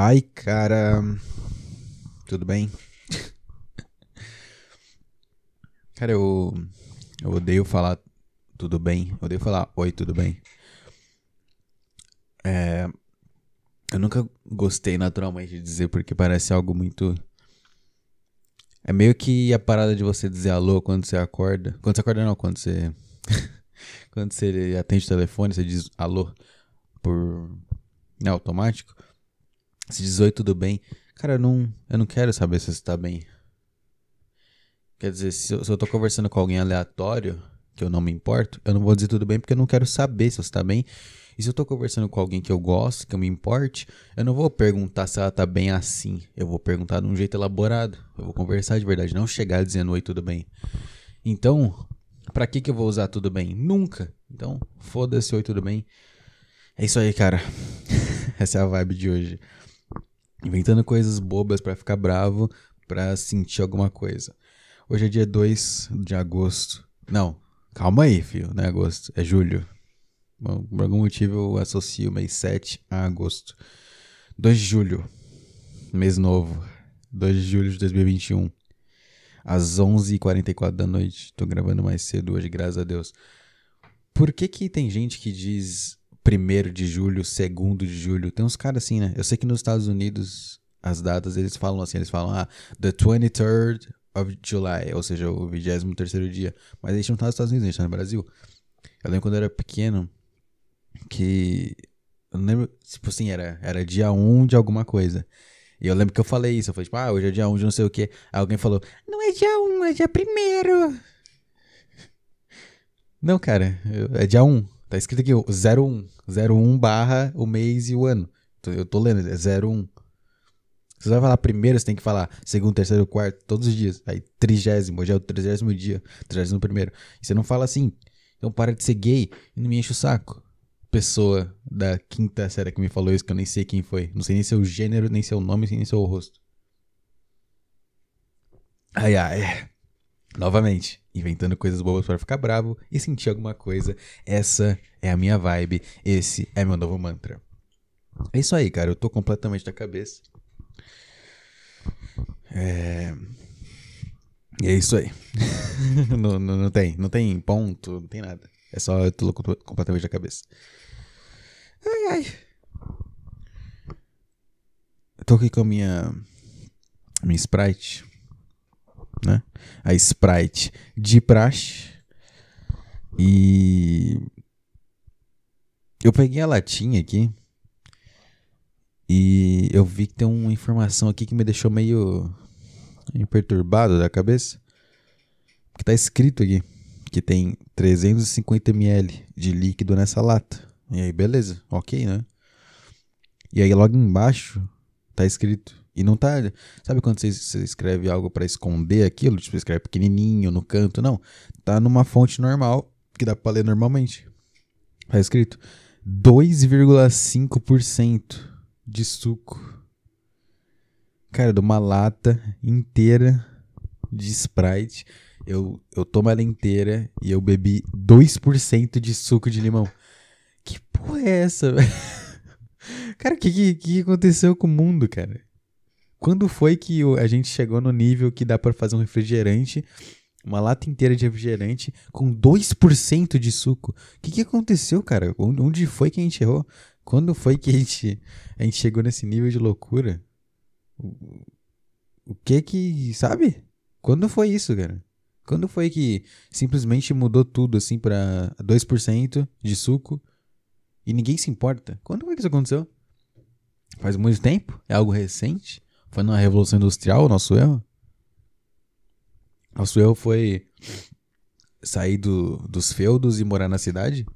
Ai, cara. Tudo bem? cara, eu. Eu odeio falar tudo bem. Eu odeio falar oi, tudo bem. É. Eu nunca gostei naturalmente de dizer porque parece algo muito. É meio que a parada de você dizer alô quando você acorda. Quando você acorda, não, quando você. quando você atende o telefone, você diz alô por. Não, automático. Você diz oi, tudo bem. Cara, eu não, eu não quero saber se você tá bem. Quer dizer, se eu, se eu tô conversando com alguém aleatório, que eu não me importo, eu não vou dizer tudo bem porque eu não quero saber se você tá bem. E se eu tô conversando com alguém que eu gosto, que eu me importe, eu não vou perguntar se ela tá bem assim. Eu vou perguntar de um jeito elaborado. Eu vou conversar de verdade, não chegar dizendo oi, tudo bem. Então, pra que que eu vou usar tudo bem? Nunca. Então, foda-se, oi, tudo bem. É isso aí, cara. Essa é a vibe de hoje. Inventando coisas bobas para ficar bravo, pra sentir alguma coisa. Hoje é dia 2 de agosto. Não, calma aí, filho. Não é agosto, é julho. Bom, por algum motivo eu associo mês 7 a agosto. 2 de julho, mês novo. 2 de julho de 2021. Às 11h44 da noite. Tô gravando mais cedo hoje, graças a Deus. Por que que tem gente que diz 1 de julho, 2 de julho? Tem uns caras assim, né? Eu sei que nos Estados Unidos as datas eles falam assim, eles falam, ah, the 23rd of July, ou seja, o 23 dia. Mas a gente não tá nos Estados Unidos, a gente tá no Brasil. Eu lembro quando eu era pequeno, que. Eu não lembro, tipo assim, era, era dia 1 de alguma coisa. E eu lembro que eu falei isso. Eu falei, tipo, ah, hoje é dia 1 de não sei o que. Aí alguém falou, não é dia 1, é dia 1 Não, cara, é dia 1. Tá escrito aqui, 01. 01 barra o mês e o ano. Eu tô lendo, é 01. Você vai falar primeiro, você tem que falar segundo, terceiro, quarto, todos os dias. Aí, trigésimo, hoje é o trigésimo dia, trigésimo primeiro. E você não fala assim. Então para de ser gay e não me enche o saco pessoa da quinta série que me falou isso, que eu nem sei quem foi. Não sei nem seu gênero, nem seu nome, nem seu rosto. Ai, ai. Novamente, inventando coisas bobas para ficar bravo e sentir alguma coisa. Essa é a minha vibe. Esse é meu novo mantra. É isso aí, cara. Eu tô completamente da cabeça. É. E é isso aí. não, não, não tem. Não tem ponto, não tem nada. É só eu tô completamente da cabeça. Ai, ai. Eu tô aqui com a minha. Minha Sprite. Né? A Sprite de praxe. E. Eu peguei a latinha aqui. E eu vi que tem uma informação aqui que me deixou meio. perturbado da cabeça. Que tá escrito aqui que tem 350 ml de líquido nessa lata. E aí, beleza, ok, né? E aí, logo embaixo, tá escrito. E não tá. Sabe quando você, você escreve algo para esconder aquilo? Tipo, escreve pequenininho no canto? Não. Tá numa fonte normal, que dá pra ler normalmente. Tá escrito 2,5% de suco. Cara, de uma lata inteira de Sprite. Eu, eu tomo ela inteira e eu bebi 2% de suco de limão. Que porra é essa, velho? Cara, o que, que, que aconteceu com o mundo, cara? Quando foi que a gente chegou no nível que dá para fazer um refrigerante, uma lata inteira de refrigerante, com 2% de suco? O que, que aconteceu, cara? Onde foi que a gente errou? Quando foi que a gente, a gente chegou nesse nível de loucura? O, que que. Sabe? Quando foi isso, cara? Quando foi que simplesmente mudou tudo assim para 2% de suco e ninguém se importa? Quando foi que isso aconteceu? Faz muito tempo? É algo recente? Foi na Revolução Industrial o nosso erro? Nosso erro foi sair do, dos feudos e morar na cidade?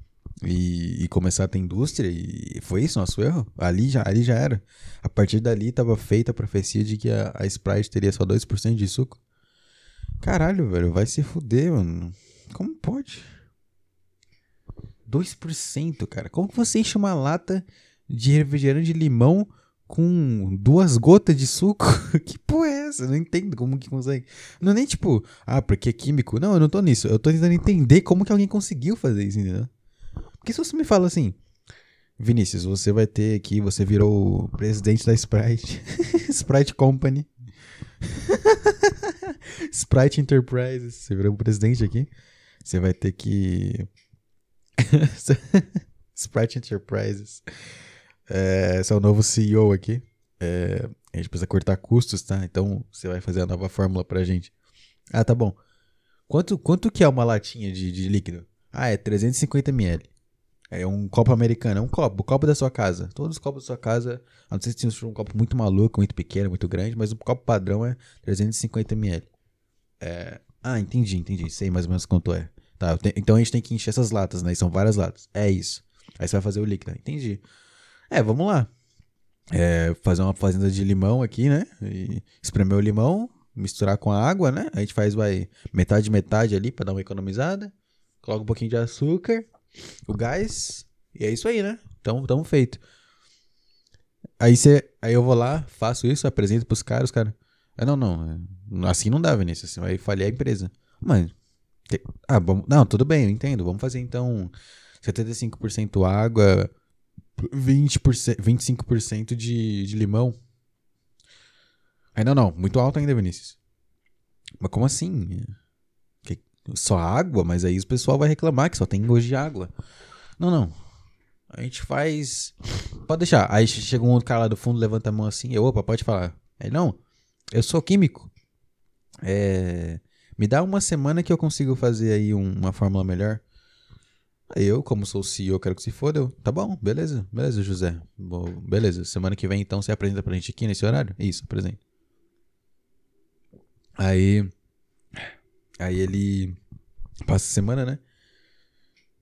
E, e, começar a ter indústria? E foi isso nosso erro? Ali já, ali já era. A partir dali estava feita a profecia de que a, a Sprite teria só 2% de suco. Caralho, velho, vai se fuder, mano. Como pode? 2%, cara. Como você enche uma lata de refrigerante de limão com duas gotas de suco? que porra é essa? Eu não entendo como que consegue. Não é nem tipo, ah, porque é químico. Não, eu não tô nisso. Eu tô tentando entender como que alguém conseguiu fazer isso, entendeu? Porque se você me fala assim, Vinícius, você vai ter aqui, você virou o presidente da Sprite. Sprite Company. Sprite Enterprises. Você virou o presidente aqui. Você vai ter que. Sprite Enterprises. É, esse é o novo CEO aqui. É, a gente precisa cortar custos, tá? Então você vai fazer a nova fórmula pra gente. Ah, tá bom. Quanto, quanto que é uma latinha de, de líquido? Ah, é 350 ml. É um copo americano, é um copo, o copo da sua casa. Todos os copos da sua casa, a não sei se tem um copo muito maluco, muito pequeno, muito grande, mas o copo padrão é 350 ml. É... Ah, entendi, entendi. Sei mais ou menos quanto é. Tá, então a gente tem que encher essas latas, né? E são várias latas. É isso. Aí você vai fazer o líquido. Entendi. É, vamos lá. É, fazer uma fazenda de limão aqui, né? E espremer o limão, misturar com a água, né? A gente faz, vai, metade, metade ali para dar uma economizada. Coloca um pouquinho de açúcar o gás, e é isso aí, né? Então, tamo feito. Aí, cê, aí eu vou lá, faço isso, apresento pros caras, cara. Ah, não, não. Assim não dá, Vinícius. Assim vai falhar a empresa. Mas. Ah, bom. Não, tudo bem, eu entendo. Vamos fazer então 75% água, 20%, 25% de, de limão. Aí não, não. Muito alto ainda, Vinícius. Mas como assim? só água, mas aí o pessoal vai reclamar que só tem gosto de água. Não, não. A gente faz. Pode deixar. Aí chega um outro cara lá do fundo, levanta a mão assim. Eu, opa, pode falar. Aí, não. Eu sou químico. É. Me dá uma semana que eu consigo fazer aí uma fórmula melhor. Eu, como sou CEO, quero que se foda. Eu, tá bom, beleza, beleza, José. Beleza. Semana que vem, então, você apresenta pra gente aqui nesse horário? Isso, apresenta. Aí. Aí ele passa a semana, né?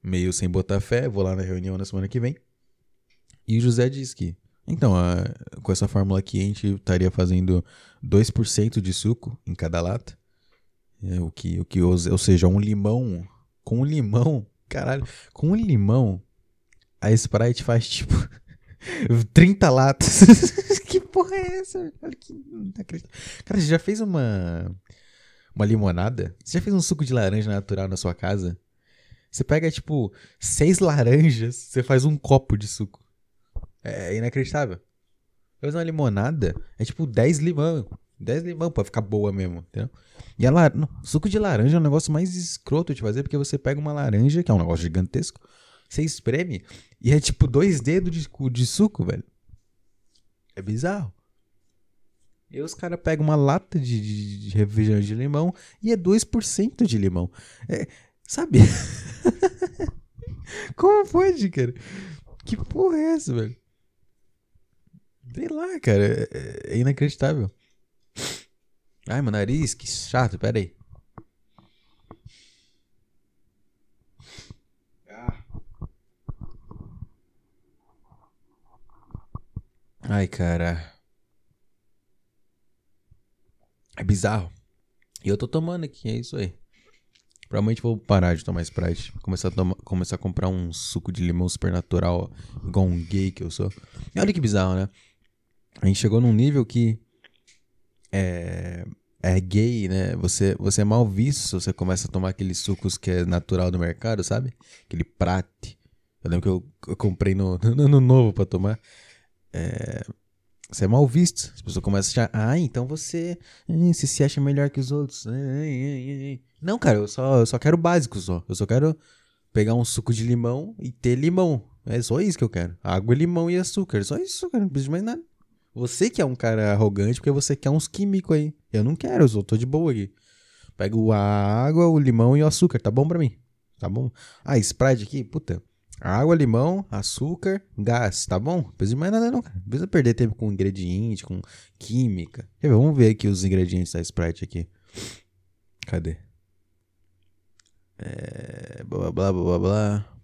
Meio sem botar fé, vou lá na reunião na semana que vem. E o José diz que, então, a, com essa fórmula aqui, a gente estaria fazendo 2% de suco em cada lata. É, o que, o que, ou seja, um limão. Com um limão, caralho, com um limão, a Sprite faz tipo 30 latas. que porra é essa? Olha que. Cara, você já fez uma uma limonada? Você já fez um suco de laranja natural na sua casa? Você pega, tipo, seis laranjas, você faz um copo de suco. É, inacreditável. Fazer uma limonada é tipo 10 limão. 10 limão pra ficar boa mesmo, entendeu? E a lar... suco de laranja é um negócio mais escroto de fazer, porque você pega uma laranja, que é um negócio gigantesco, você espreme e é tipo dois dedos de, de suco, velho. É bizarro. E os caras pegam uma lata de, de, de, refrigerante de limão e é 2% de limão. É, sabe? Como pode, cara? Que porra é essa, velho? Sei lá, cara. É, é inacreditável. Ai, meu nariz, que chato. Pera aí. Ai, cara. É bizarro. E eu tô tomando aqui, é isso aí. Provavelmente vou parar de tomar Sprite. Começar a, tomar, começar a comprar um suco de limão super natural, igual um gay que eu sou. E olha que bizarro, né? A gente chegou num nível que. É, é gay, né? Você, você é mal visto se você começa a tomar aqueles sucos que é natural do mercado, sabe? Aquele prate. Eu lembro que eu, eu comprei no, no ano novo pra tomar. É, você é mal visto. As pessoas começam a achar, ah, então você, você se acha melhor que os outros. Não, cara, eu só, eu só quero básico só. Eu só quero pegar um suco de limão e ter limão. É só isso que eu quero. Água, limão e açúcar. Só isso, cara. Não preciso de mais nada. Você que é um cara arrogante porque você quer uns químicos aí. Eu não quero, eu tô de boa aqui. Pego a água, o limão e o açúcar. Tá bom pra mim? Tá bom? Ah, Sprite aqui, puta. Água, limão, açúcar, gás, tá bom? Não precisa de mais nada não, cara. Não precisa perder tempo com ingrediente, com química. Vamos ver aqui os ingredientes da Sprite aqui. Cadê? É, blá, blá, blá, blá, blá.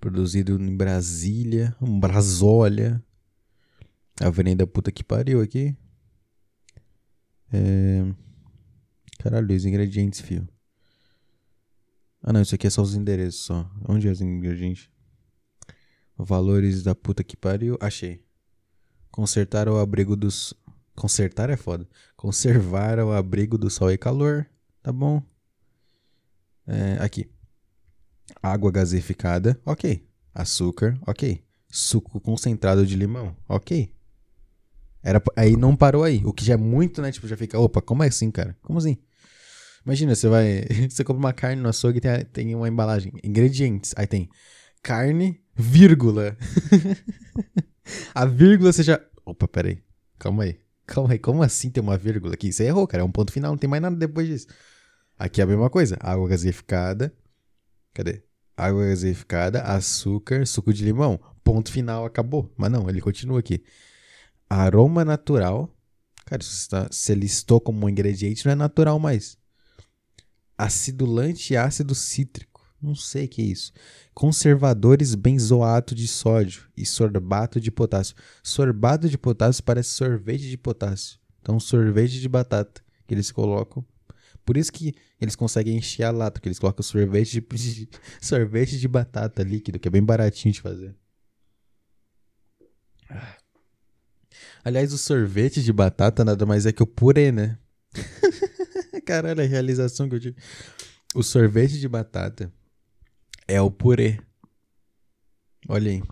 Produzido em Brasília, um Brasólia. Avenida puta que pariu aqui. É... Caralho, os ingredientes, fio. Ah, não, isso aqui é só os endereços só. Onde é os ingredientes? Valores da puta que pariu. Achei. Consertar o abrigo dos. Consertar é foda. Conservar o abrigo do sol e calor. Tá bom. É, aqui. Água gaseificada. Ok. Açúcar, ok. Suco concentrado de limão, ok. Era, aí não parou aí. O que já é muito, né? Tipo, já fica, opa, como é assim, cara? Como assim? Imagina, você vai. Você compra uma carne no açougue e tem, tem uma embalagem. Ingredientes. Aí tem carne, vírgula. a vírgula você já. Opa, peraí. Calma aí. Calma aí. Como assim tem uma vírgula aqui? Você errou, cara. É um ponto final, não tem mais nada depois disso. Aqui é a mesma coisa. Água gaseificada. Cadê? Água gaseificada, açúcar, suco de limão. Ponto final, acabou. Mas não, ele continua aqui. Aroma natural. Cara, se você listou como um ingrediente, não é natural mais acidulante e ácido cítrico. Não sei o que é isso. Conservadores benzoato de sódio e sorbato de potássio. Sorbato de potássio parece sorvete de potássio. Então, sorvete de batata que eles colocam. Por isso que eles conseguem encher a lata, que eles colocam sorvete de, de, sorvete de batata líquido, que é bem baratinho de fazer. Aliás, o sorvete de batata nada mais é que o purê, né? Caralho, a realização que eu tive. O sorvete de batata é o purê. Olha aí.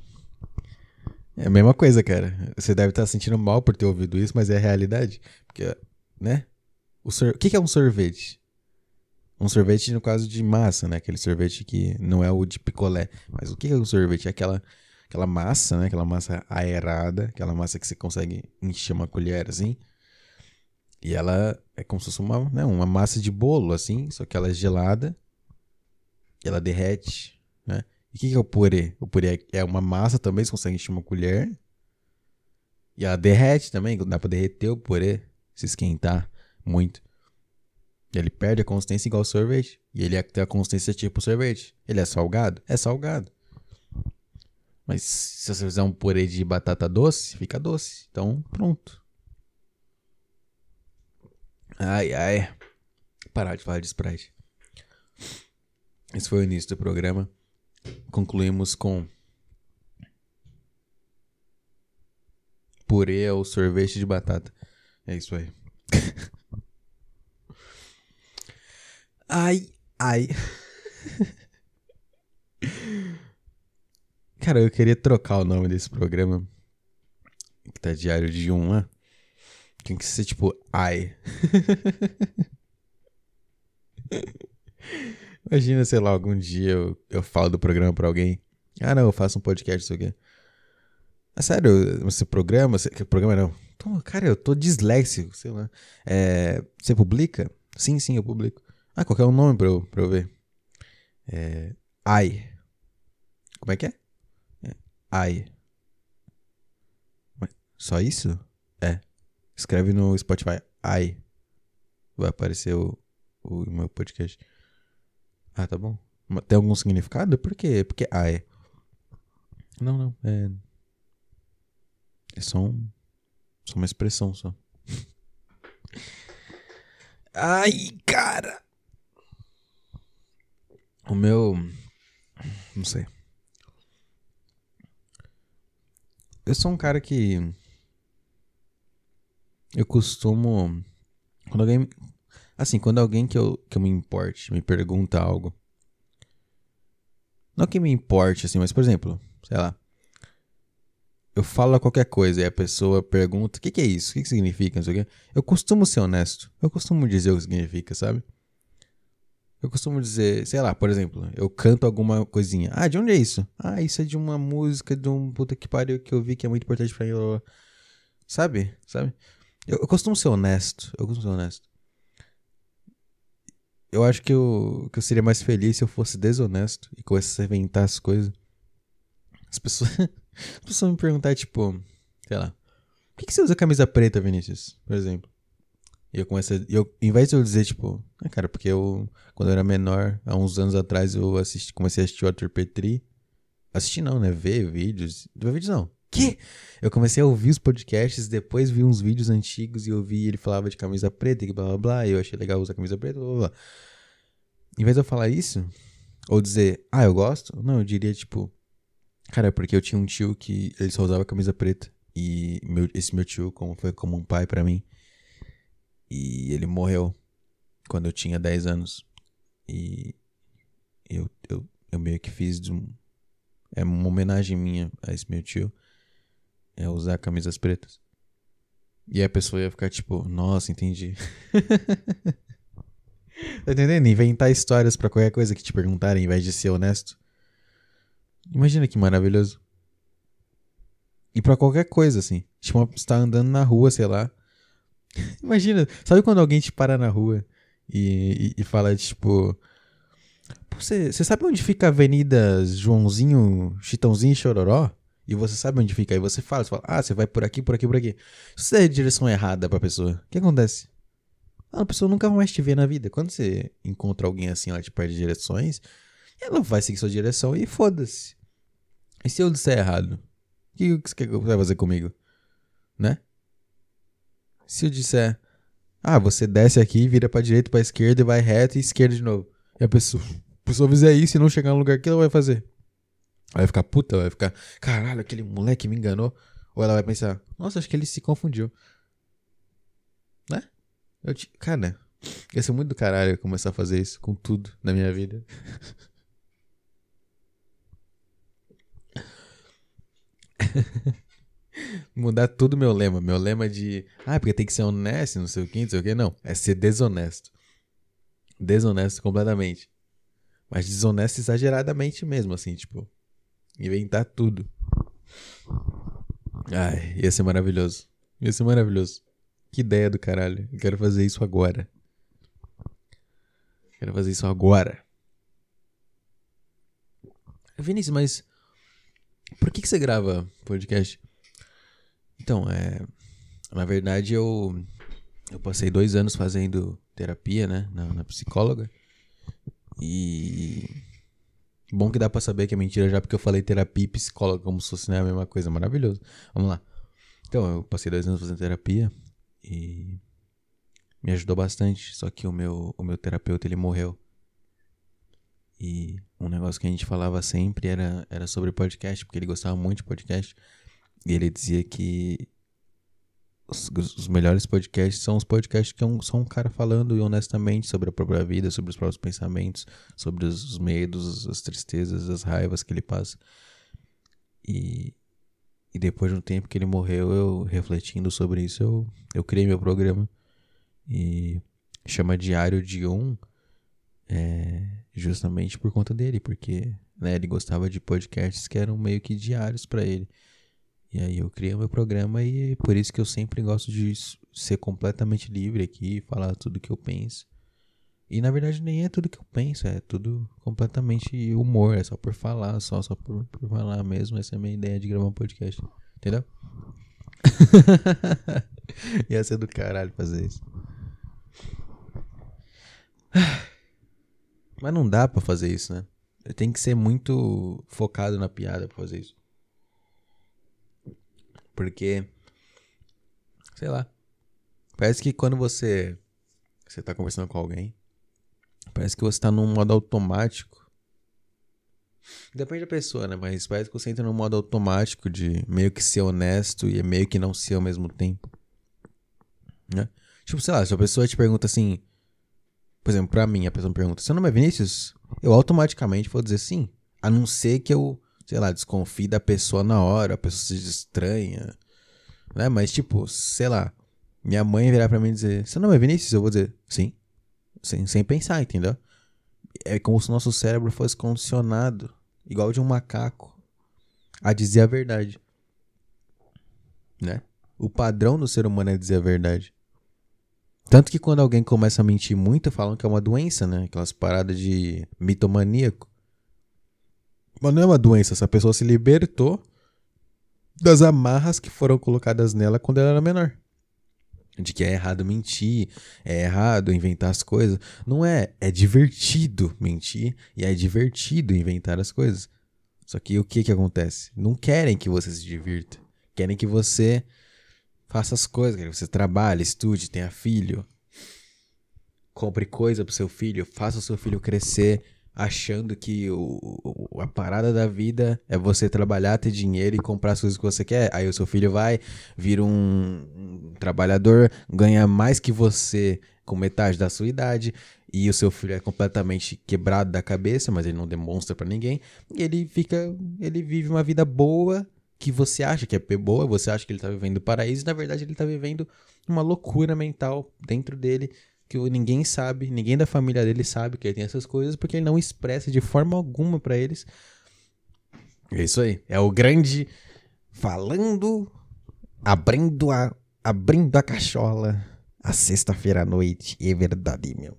É a mesma coisa, cara. Você deve estar sentindo mal por ter ouvido isso, mas é a realidade. Porque, né? O, sor... o que é um sorvete? Um sorvete, no caso de massa, né? Aquele sorvete que não é o de picolé. Mas o que é um sorvete? É aquela, aquela massa, né? Aquela massa aerada. Aquela massa que você consegue encher uma colher assim. E ela é como se fosse uma, né, uma massa de bolo, assim, só que ela é gelada. E ela derrete, né? E o que, que é o purê? O purê é uma massa também, você consegue encher uma colher. E ela derrete também, dá pra derreter o purê, se esquentar muito. Ele perde a consistência igual ao sorvete. E ele é, tem a consistência tipo sorvete. Ele é salgado? É salgado. Mas se você fizer um purê de batata doce, fica doce. Então, pronto. Ai, ai. Parar de falar de Sprite. Esse foi o início do programa. Concluímos com purê ou sorvete de batata. É isso aí. ai, ai. Cara, eu queria trocar o nome desse programa. Que tá diário de um, né? Tem que ser tipo, ai. Imagina, sei lá, algum dia eu, eu falo do programa pra alguém. Ah, não, eu faço um podcast, isso aqui. É sério, você programa? Você, programa não. Cara, eu tô disléxico, sei lá. É, você publica? Sim, sim, eu publico. Ah, qual é o nome pra eu, pra eu ver? É, ai. Como é que é? Ai. Só isso? É. Escreve no Spotify. Ai. Vai aparecer o, o meu podcast. Ah, tá bom. Tem algum significado? Por quê? Porque ai. Não, não. É. É só um. Só uma expressão só. Ai, cara! O meu. Não sei. Eu sou um cara que eu costumo. Quando alguém. Assim, quando alguém que eu, que eu me importe me pergunta algo. Não que me importe, assim, mas por exemplo, sei lá. Eu falo qualquer coisa e a pessoa pergunta: o que, que é isso? O que, que significa? Não sei o quê. Eu costumo ser honesto. Eu costumo dizer o que significa, sabe? Eu costumo dizer, sei lá, por exemplo, eu canto alguma coisinha. Ah, de onde é isso? Ah, isso é de uma música de um puta que pariu que eu vi que é muito importante pra mim. Sabe? Sabe? Eu, eu, costumo ser honesto. Eu costumo ser honesto. Eu acho que eu, que eu seria mais feliz se eu fosse desonesto e começasse a inventar as coisas. As pessoas, as pessoas me perguntar, tipo, sei lá, por que, que você usa camisa preta, Vinícius? Por exemplo. E eu começo a, eu, em vez de eu dizer, tipo, ah, cara, porque eu, quando eu era menor, há uns anos atrás, eu assisti, comecei a assistir o Arthur Petri. Assistir não, né? Ver vídeos. Ver vídeos não quê? Eu comecei a ouvir os podcasts, depois vi uns vídeos antigos e eu vi ele falava de camisa preta e blá blá blá, e eu achei legal usar camisa preta, blá blá blá. Em vez de eu falar isso, ou dizer, ah, eu gosto, não, eu diria tipo, cara, é porque eu tinha um tio que ele só usava camisa preta, e meu, esse meu tio como, foi como um pai para mim, e ele morreu quando eu tinha 10 anos, e eu, eu, eu meio que fiz um é uma homenagem minha a esse meu tio, é usar camisas pretas. E a pessoa ia ficar tipo, nossa, entendi. tá entendendo? Inventar histórias para qualquer coisa que te perguntarem, em vez de ser honesto. Imagina que maravilhoso. E para qualquer coisa, assim. Tipo, você tá andando na rua, sei lá. Imagina, sabe quando alguém te para na rua e, e, e fala, tipo. Você, sabe onde fica a Avenida Joãozinho, Chitãozinho e Chororó? E você sabe onde fica. Aí você fala, você fala, ah, você vai por aqui, por aqui, por aqui. Se você der a direção errada pra pessoa, o que acontece? A pessoa nunca mais te vê na vida. Quando você encontra alguém assim, ela te perde direções, ela vai seguir sua direção e foda-se. E se eu disser errado? O que você vai fazer comigo? Né? Se eu disser, ah, você desce aqui, vira pra direita, pra esquerda e vai reto e esquerda de novo. E a pessoa, a pessoa fizer isso e não chegar no lugar que ela vai fazer. Vai ficar puta, vai ficar, caralho, aquele moleque me enganou. Ou ela vai pensar, nossa, acho que ele se confundiu. Né? Eu te... Cara, ia ser muito do caralho começar a fazer isso com tudo na minha vida. Mudar tudo meu lema. Meu lema de. Ah, porque tem que ser honesto, não sei o que, não sei o que. Não. É ser desonesto. Desonesto completamente. Mas desonesto exageradamente mesmo, assim, tipo. Inventar tudo. Ai, ia ser maravilhoso. Ia ser maravilhoso. Que ideia do caralho. Eu quero fazer isso agora. Quero fazer isso agora. Vinícius, mas por que, que você grava podcast? Então, é. Na verdade, eu. Eu passei dois anos fazendo terapia, né? Na, na psicóloga. E. Bom que dá pra saber que é mentira já, porque eu falei terapia e psicóloga como se fosse né, a mesma coisa. Maravilhoso. Vamos lá. Então, eu passei dois anos fazendo terapia e. Me ajudou bastante. Só que o meu, o meu terapeuta, ele morreu. E um negócio que a gente falava sempre era, era sobre podcast, porque ele gostava muito de podcast. E ele dizia que os, os melhores podcasts são os podcasts que é um, são um cara falando honestamente sobre a própria vida, sobre os próprios pensamentos, sobre os, os medos, as tristezas, as raivas que ele passa. E, e depois de um tempo que ele morreu, eu refletindo sobre isso, eu, eu criei meu programa. E chama Diário de Um, é, justamente por conta dele, porque né, ele gostava de podcasts que eram meio que diários para ele. E aí eu criei meu programa e é por isso que eu sempre gosto de ser completamente livre aqui, falar tudo que eu penso. E na verdade nem é tudo que eu penso, é tudo completamente humor, é só por falar, só, só por, por falar mesmo. Essa é a minha ideia de gravar um podcast. Entendeu? Ia ser do caralho fazer isso. Mas não dá pra fazer isso, né? Tem que ser muito focado na piada pra fazer isso. Porque, sei lá. Parece que quando você você tá conversando com alguém, parece que você tá num modo automático. Depende da pessoa, né? Mas parece que você entra num modo automático de meio que ser honesto e meio que não ser ao mesmo tempo. Né? Tipo, sei lá, se a pessoa te pergunta assim. Por exemplo, pra mim, a pessoa me pergunta: Seu nome é Vinícius? Eu automaticamente vou dizer sim. A não ser que eu sei lá, desconfie da pessoa na hora, a pessoa se estranha, né? Mas, tipo, sei lá, minha mãe virar pra mim e dizer, seu nome é Vinícius? Eu vou dizer, sim, sem, sem pensar, entendeu? É como se o nosso cérebro fosse condicionado, igual de um macaco, a dizer a verdade, né? O padrão do ser humano é dizer a verdade. Tanto que quando alguém começa a mentir muito, falam que é uma doença, né? Aquelas paradas de mitomaníaco. Mas não é uma doença, essa pessoa se libertou das amarras que foram colocadas nela quando ela era menor. De que é errado mentir, é errado inventar as coisas. Não é, é divertido mentir e é divertido inventar as coisas. Só que o que que acontece? Não querem que você se divirta. Querem que você faça as coisas, querem que você trabalhe, estude, tenha filho. Compre coisa pro seu filho, faça o seu filho crescer achando que o, a parada da vida é você trabalhar, ter dinheiro e comprar as coisas que você quer. Aí o seu filho vai, vira um, um trabalhador, ganha mais que você com metade da sua idade e o seu filho é completamente quebrado da cabeça, mas ele não demonstra para ninguém, e ele fica, ele vive uma vida boa que você acha que é boa, você acha que ele tá vivendo o paraíso, e na verdade ele tá vivendo uma loucura mental dentro dele que ninguém sabe, ninguém da família dele sabe que ele tem essas coisas porque ele não expressa de forma alguma para eles. É isso aí. É o grande falando, abrindo a abrindo a cachola a sexta-feira à noite. É verdade, meu.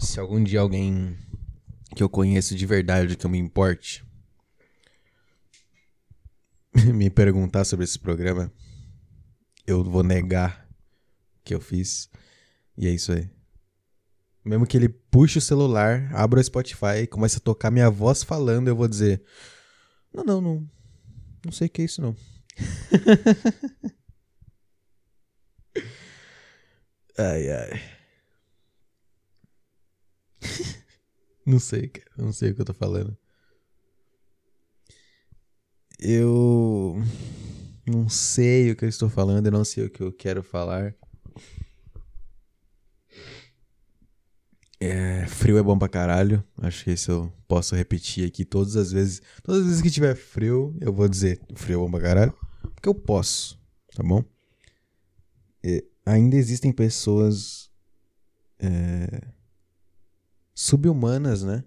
Se algum dia alguém que eu conheço de verdade, que eu me importe, me perguntar sobre esse programa, eu vou negar que eu fiz. E é isso aí. Mesmo que ele puxe o celular, abra o Spotify e comece a tocar minha voz falando, eu vou dizer: Não, não, não. Não sei o que é isso, não. ai, ai. não sei, cara. Não sei o que eu tô falando. Eu não sei o que eu estou falando, eu não sei o que eu quero falar. É, frio é bom pra caralho. Acho que isso eu posso repetir aqui todas as vezes. Todas as vezes que tiver frio, eu vou dizer frio é bom pra caralho. Porque eu posso, tá bom? E ainda existem pessoas é, subhumanas, né?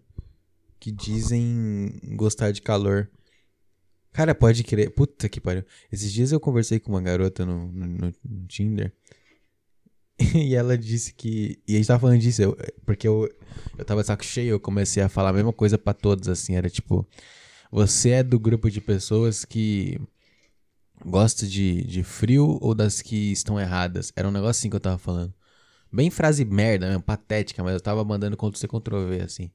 Que dizem gostar de calor. Cara, pode crer. Puta que pariu. Esses dias eu conversei com uma garota no, no, no Tinder. e ela disse que. E a gente tava falando disso, eu, porque eu, eu tava saco cheio, eu comecei a falar a mesma coisa para todos, assim. Era tipo. Você é do grupo de pessoas que gosta de, de frio ou das que estão erradas? Era um negócio assim que eu tava falando. Bem frase merda mesmo, patética, mas eu tava mandando Ctrl-C, Ctrl-V, assim.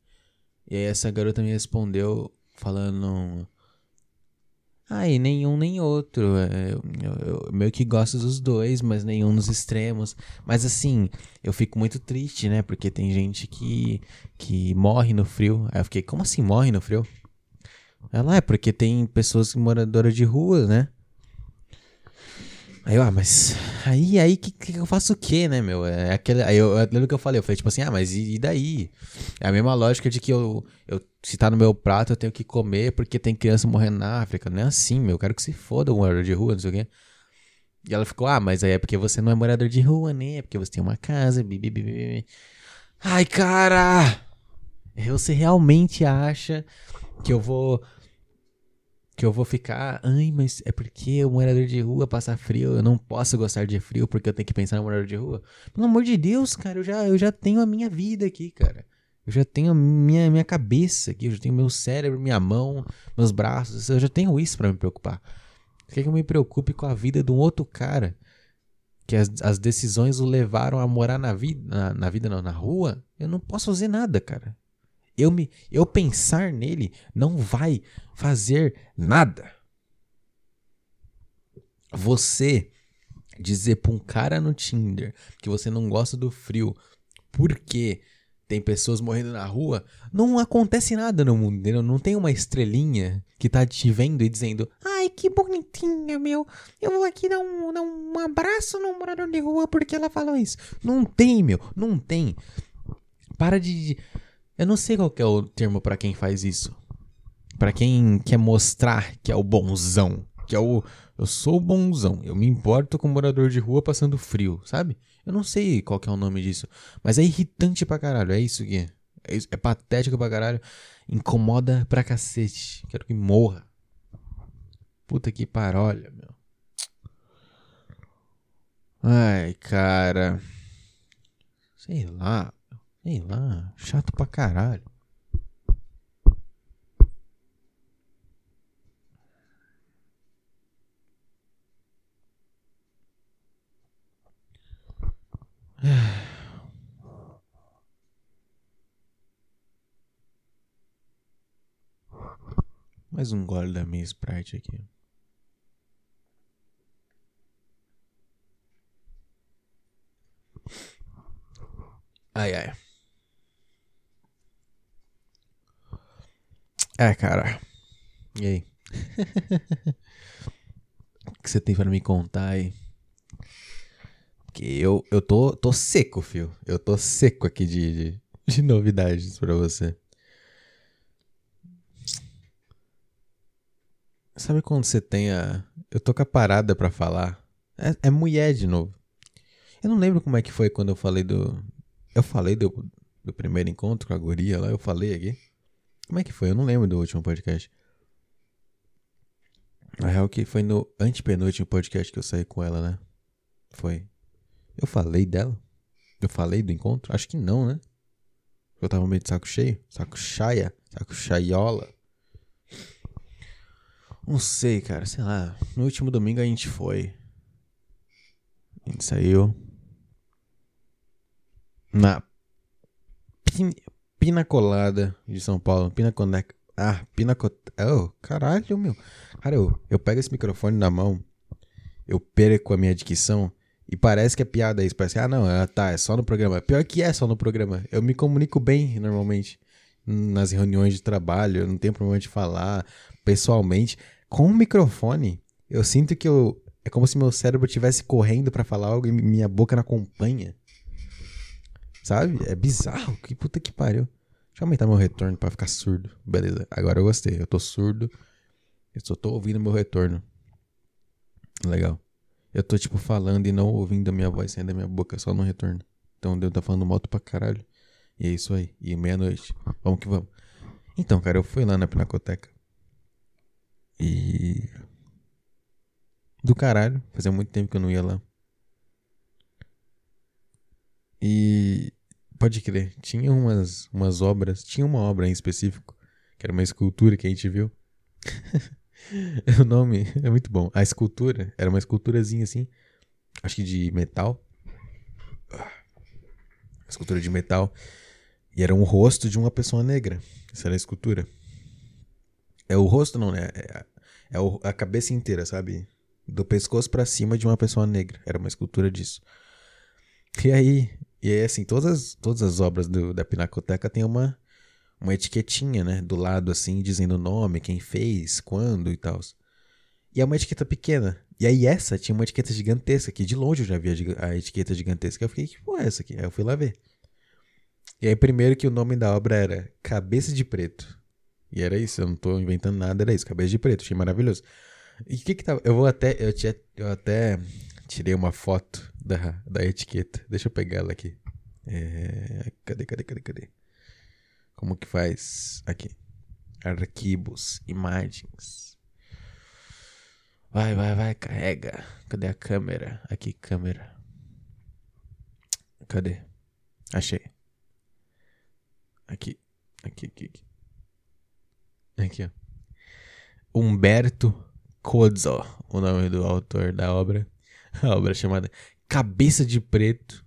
E aí essa garota me respondeu falando... Ai, nenhum nem outro. É, eu, eu, eu, meio que gosto dos dois, mas nenhum nos extremos. Mas assim, eu fico muito triste, né? Porque tem gente que, que morre no frio. Aí eu fiquei, como assim morre no frio? Ela é porque tem pessoas moradoras de rua, né? Aí eu, ah, mas aí, aí que, que eu faço o quê, né, meu? É aquele, aí eu, eu lembro que eu falei, eu falei tipo assim, ah, mas e, e, daí? É a mesma lógica de que eu, eu, se tá no meu prato, eu tenho que comer porque tem criança morrendo na África. Não é assim, meu, eu quero que se foda um morador de rua, não sei o quê. E ela ficou, ah, mas aí é porque você não é morador de rua, né? É porque você tem uma casa, bibi. Ai, cara! Você realmente acha que eu vou que eu vou ficar, ai, mas é porque o morador de rua passa frio, eu não posso gostar de frio porque eu tenho que pensar no morador de rua. Pelo amor de Deus, cara, eu já, eu já tenho a minha vida aqui, cara. Eu já tenho a minha, minha cabeça aqui, eu já tenho meu cérebro, minha mão, meus braços, eu já tenho isso para me preocupar. Você quer que eu me preocupe com a vida de um outro cara? Que as, as decisões o levaram a morar na vida, na, na vida não, na rua? Eu não posso fazer nada, cara. Eu me eu pensar nele não vai fazer nada. Você dizer para um cara no Tinder que você não gosta do frio porque tem pessoas morrendo na rua, não acontece nada no mundo, entendeu? Não tem uma estrelinha que tá te vendo e dizendo: Ai, que bonitinha, meu. Eu vou aqui dar um, dar um abraço no morador de rua porque ela falou isso. Não tem, meu. Não tem. Para de. Eu não sei qual é o termo para quem faz isso. Para quem quer mostrar que é o bonzão, que é o eu sou o bonzão, eu me importo com morador de rua passando frio, sabe? Eu não sei qual é o nome disso, mas é irritante pra caralho, é isso que é. É, é patético pra caralho, incomoda pra cacete. Quero que morra. Puta que parolha, meu. Ai, cara. Sei lá. Sei lá, chato pra caralho. Mais um gole da minha Sprite aqui. Ai, ai. É, cara. E aí? o que você tem para me contar aí? Porque eu, eu tô, tô seco, fio. Eu tô seco aqui de, de, de novidades para você. Sabe quando você tem a. Eu tô com a parada pra falar. É, é mulher de novo. Eu não lembro como é que foi quando eu falei do. Eu falei do, do primeiro encontro com a guria lá, eu falei aqui. Como é que foi? Eu não lembro do último podcast. Na real que foi no antepenúltimo podcast que eu saí com ela, né? Foi. Eu falei dela? Eu falei do encontro? Acho que não, né? Eu tava meio de saco cheio. Saco chaia. Saco chaiola. Não sei, cara. Sei lá. No último domingo a gente foi. A gente saiu. Na Pinacolada de São Paulo. Pinaconeca. Ah, Pinacoteca. Oh, caralho, meu. Cara, eu, eu pego esse microfone na mão. Eu perco a minha dicção. E parece que é piada isso. Parece que, ah, não, é, tá, é só no programa. Pior que é só no programa. Eu me comunico bem normalmente nas reuniões de trabalho. Eu não tenho problema de falar pessoalmente. Com o microfone, eu sinto que eu. É como se meu cérebro estivesse correndo para falar algo e minha boca não acompanha. Sabe? É bizarro. Que puta que pariu. Deixa eu aumentar meu retorno para ficar surdo. Beleza. Agora eu gostei. Eu tô surdo. Eu só tô ouvindo meu retorno. Legal. Eu tô, tipo, falando e não ouvindo a minha voz saindo da minha boca, só no retorno. Então eu tá falando moto pra caralho. E é isso aí. E meia-noite. Vamos que vamos. Então, cara, eu fui lá na Pinacoteca. E. Do caralho. Fazia muito tempo que eu não ia lá. E. Pode crer. Tinha umas, umas obras. Tinha uma obra em específico. Que era uma escultura que a gente viu. o nome é muito bom. A escultura era uma esculturazinha assim, acho que de metal. Escultura de metal. E era um rosto de uma pessoa negra. Essa era a escultura. É o rosto, não, né? É, é a cabeça inteira, sabe? Do pescoço para cima de uma pessoa negra. Era uma escultura disso. E aí, e aí assim, todas, todas as obras do, da Pinacoteca tem uma uma etiquetinha, né, do lado assim, dizendo o nome, quem fez, quando e tal. E é uma etiqueta pequena. E aí essa tinha uma etiqueta gigantesca, que de longe eu já vi a etiqueta gigantesca. Eu fiquei, que porra é essa aqui? Aí eu fui lá ver. E aí primeiro que o nome da obra era Cabeça de Preto. E era isso, eu não tô inventando nada, era isso, Cabeça de Preto, achei maravilhoso. E o que que tava... Eu vou até... Eu, tinha, eu até tirei uma foto da, da etiqueta. Deixa eu pegar ela aqui. É... Cadê, cadê, cadê, cadê? Como que faz aqui? Arquivos, imagens. Vai, vai, vai, carrega. Cadê a câmera? Aqui, câmera. Cadê? Achei. Aqui, aqui, aqui, aqui. Aqui, ó. Humberto Cozzo, o nome do autor da obra. A obra chamada Cabeça de Preto,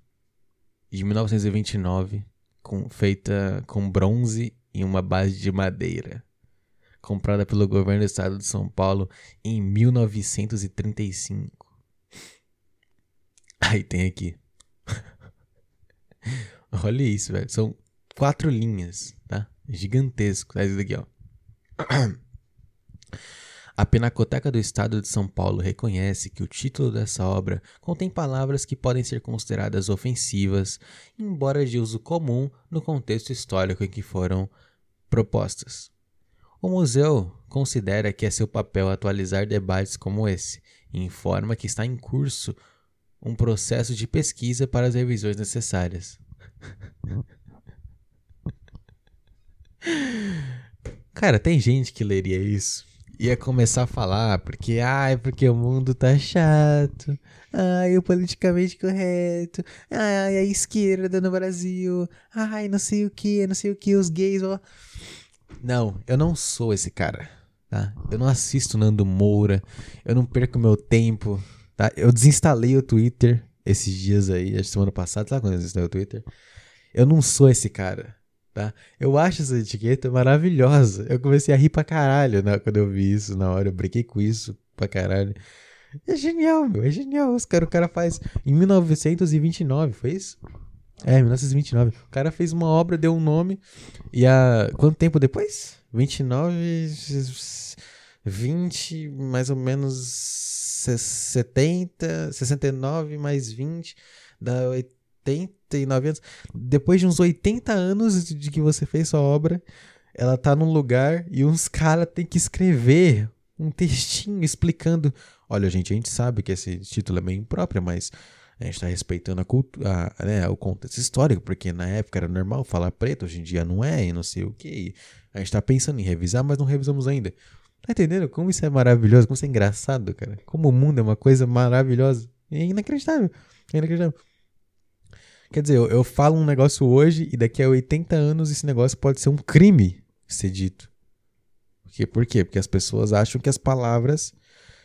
de 1929 com, feita com bronze em uma base de madeira, comprada pelo governo do estado de São Paulo em 1935. Aí tem aqui. Olha isso, velho. São quatro linhas, tá? Gigantesco. Tá isso daqui, ó. A Pinacoteca do Estado de São Paulo reconhece que o título dessa obra contém palavras que podem ser consideradas ofensivas, embora de uso comum no contexto histórico em que foram propostas. O museu considera que é seu papel atualizar debates como esse e informa que está em curso um processo de pesquisa para as revisões necessárias. Cara, tem gente que leria isso ia começar a falar, porque, ai, porque o mundo tá chato, ai, o politicamente correto, ai, a esquerda no Brasil, ai, não sei o que, não sei o que, os gays, ó. Não, eu não sou esse cara, tá? Eu não assisto Nando Moura, eu não perco meu tempo, tá? Eu desinstalei o Twitter esses dias aí, semana passada, sabe quando eu desinstalei o Twitter? Eu não sou esse cara, tá? Eu acho essa etiqueta maravilhosa. Eu comecei a rir pra caralho né, quando eu vi isso na hora. Eu brinquei com isso pra caralho. É genial, meu. É genial. Os cara, o cara faz em 1929, foi isso? É, 1929. O cara fez uma obra, deu um nome. E a. Quanto tempo depois? 29. 20, mais ou menos 70, 69 mais 20, dá 89 anos. Depois de uns 80 anos de que você fez sua obra, ela tá num lugar e uns caras têm que escrever um textinho explicando. Olha, gente, a gente sabe que esse título é meio impróprio, mas a gente está respeitando a cultura, né, o contexto histórico, porque na época era normal falar preto, hoje em dia não é, e não sei o que. A gente está pensando em revisar, mas não revisamos ainda. Tá entendendo como isso é maravilhoso, como isso é engraçado, cara? Como o mundo é uma coisa maravilhosa. É inacreditável. É inacreditável. Quer dizer, eu, eu falo um negócio hoje e daqui a 80 anos esse negócio pode ser um crime ser dito. Por quê? Por quê? Porque as pessoas acham que as palavras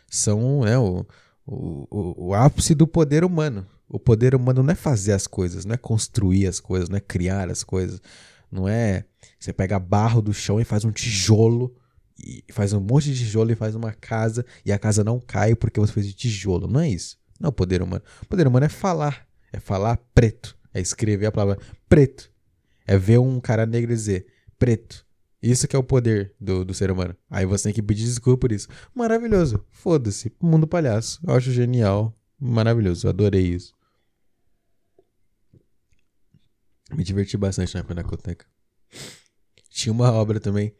são né, o, o, o, o ápice do poder humano. O poder humano não é fazer as coisas, não é construir as coisas, não é criar as coisas. Não é você pega barro do chão e faz um tijolo, e faz um monte de tijolo e faz uma casa, e a casa não cai porque você fez de tijolo. Não é isso. Não é o poder humano. O poder humano é falar. É falar preto. É escrever a palavra preto. É ver um cara negro dizer preto. Isso que é o poder do, do ser humano. Aí você tem que pedir desculpa por isso. Maravilhoso. Foda-se. Mundo palhaço. Eu acho genial. Maravilhoso. Adorei isso. Me diverti bastante na Pinacoteca. Tinha uma obra também.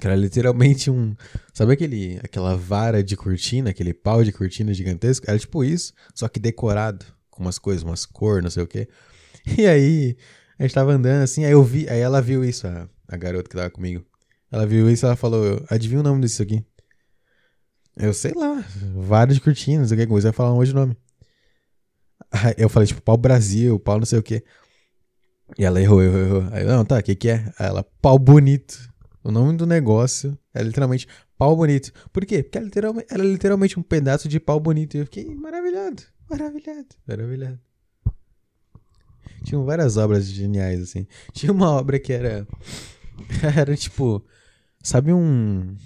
Que era literalmente um. Sabe aquele, aquela vara de cortina, aquele pau de cortina gigantesco? Era tipo isso, só que decorado com umas coisas, umas cores, não sei o quê. E aí, a gente tava andando assim, aí eu vi, aí ela viu isso, a, a garota que tava comigo. Ela viu isso ela falou, adivinha o nome disso aqui? Eu sei lá, várias cortinas, o que coisa, vai falar monte de nome. Aí eu falei, tipo, pau Brasil, pau não sei o quê. E ela errou, errou, errou. Aí eu, não, tá, o que que é? Aí ela, pau bonito. O nome do negócio é literalmente pau bonito. Por quê? Porque ela, literalmente, ela é literalmente um pedaço de pau bonito. E eu fiquei maravilhado, maravilhado, maravilhado. Tinham várias obras geniais, assim. Tinha uma obra que era. Era tipo. Sabe um.